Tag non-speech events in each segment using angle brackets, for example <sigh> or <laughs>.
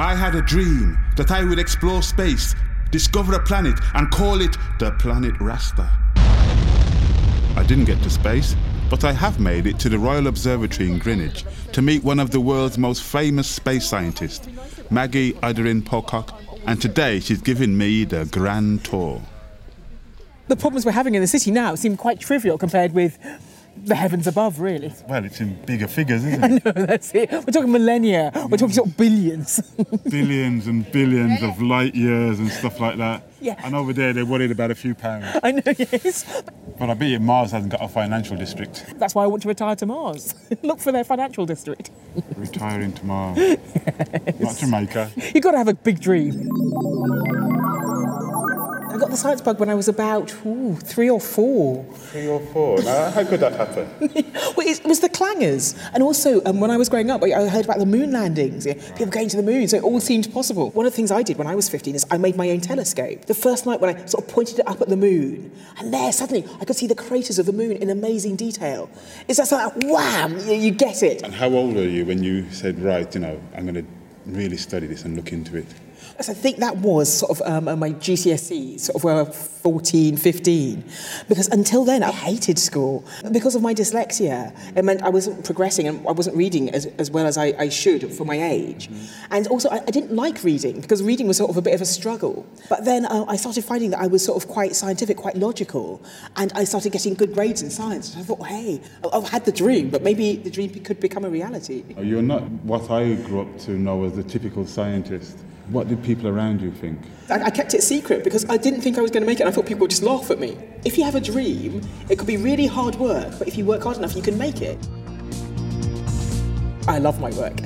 I had a dream that I would explore space, discover a planet, and call it the planet Rasta. I didn't get to space, but I have made it to the Royal Observatory in Greenwich to meet one of the world's most famous space scientists, Maggie Aderin-Pocock, and today she's giving me the grand tour. The problems we're having in the city now seem quite trivial compared with the heavens above, really. Well, it's in bigger figures, isn't <laughs> it? I know, that's it. We're talking millennia, we're talking sort of billions. <laughs> billions and billions of light years and stuff like that. Yeah. And over there, they're worried about a few pounds. I know, <laughs> yes. But I bet you Mars hasn't got a financial district. That's why I want to retire to Mars. Look for their financial district. Retiring to Mars. yes. Not Jamaica. You've got to have a big dream. I got the science bug when I was about ooh, three or four. Three or four? Now, how could that happen? <laughs> well, it was the clangers. And also, um, when I was growing up, I heard about the moon landings, people going to the moon, so it all seemed possible. One of the things I did when I was 15 is I made my own telescope. The first night when I sort of pointed it up at the moon, and there, suddenly, I could see the craters of the moon in amazing detail. It's just like, wham, you, you get it. And how old were you when you said, right, you know, I'm going to really study this and look into it? I think that was sort of um, my GCSE, sort of uh, 14, 15. Because until then, I hated school. Because of my dyslexia, it meant I wasn't progressing and I wasn't reading as, as well as I, I should for my age. Mm-hmm. And also, I, I, didn't like reading because reading was sort of a bit of a struggle. But then uh, I started finding that I was sort of quite scientific, quite logical. And I started getting good grades in science. And I thought, hey, I've had the dream, but maybe the dream could become a reality. You're not what I grew up to know as a typical scientist. What did people around you think? I, I, kept it secret because I didn't think I was going to make it. I thought people would just laugh at me. If you have a dream, it could be really hard work, but if you work hard enough, you can make it. I love my work.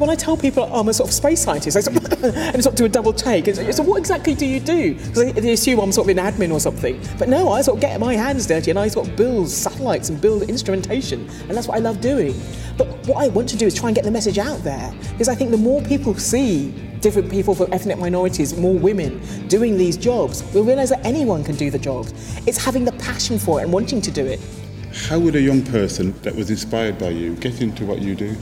When I tell people I'm a sort of space scientist, I sort of, <laughs> and sort of do a double take. And so, what exactly do you do? Because they assume I'm sort of an admin or something. But no, I sort of get my hands dirty and I sort of build satellites and build instrumentation, and that's what I love doing. But what I want to do is try and get the message out there, because I think the more people see different people from ethnic minorities, more women doing these jobs, we'll realise that anyone can do the jobs. It's having the passion for it and wanting to do it. How would a young person that was inspired by you get into what you do?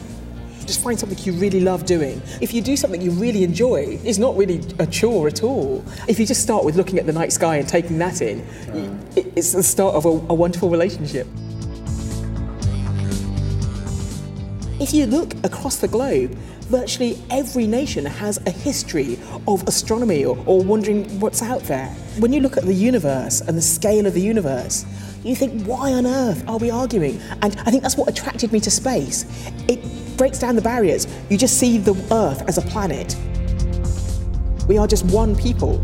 Just find something you really love doing. If you do something you really enjoy, it's not really a chore at all. If you just start with looking at the night sky and taking that in, it's the start of a, a wonderful relationship. If you look across the globe, virtually every nation has a history of astronomy or, or, wondering what's out there. When you look at the universe and the scale of the universe, you think, why on earth are we arguing? And I think that's what attracted me to space. It breaks down the barriers. You just see the Earth as a planet. We are just one people.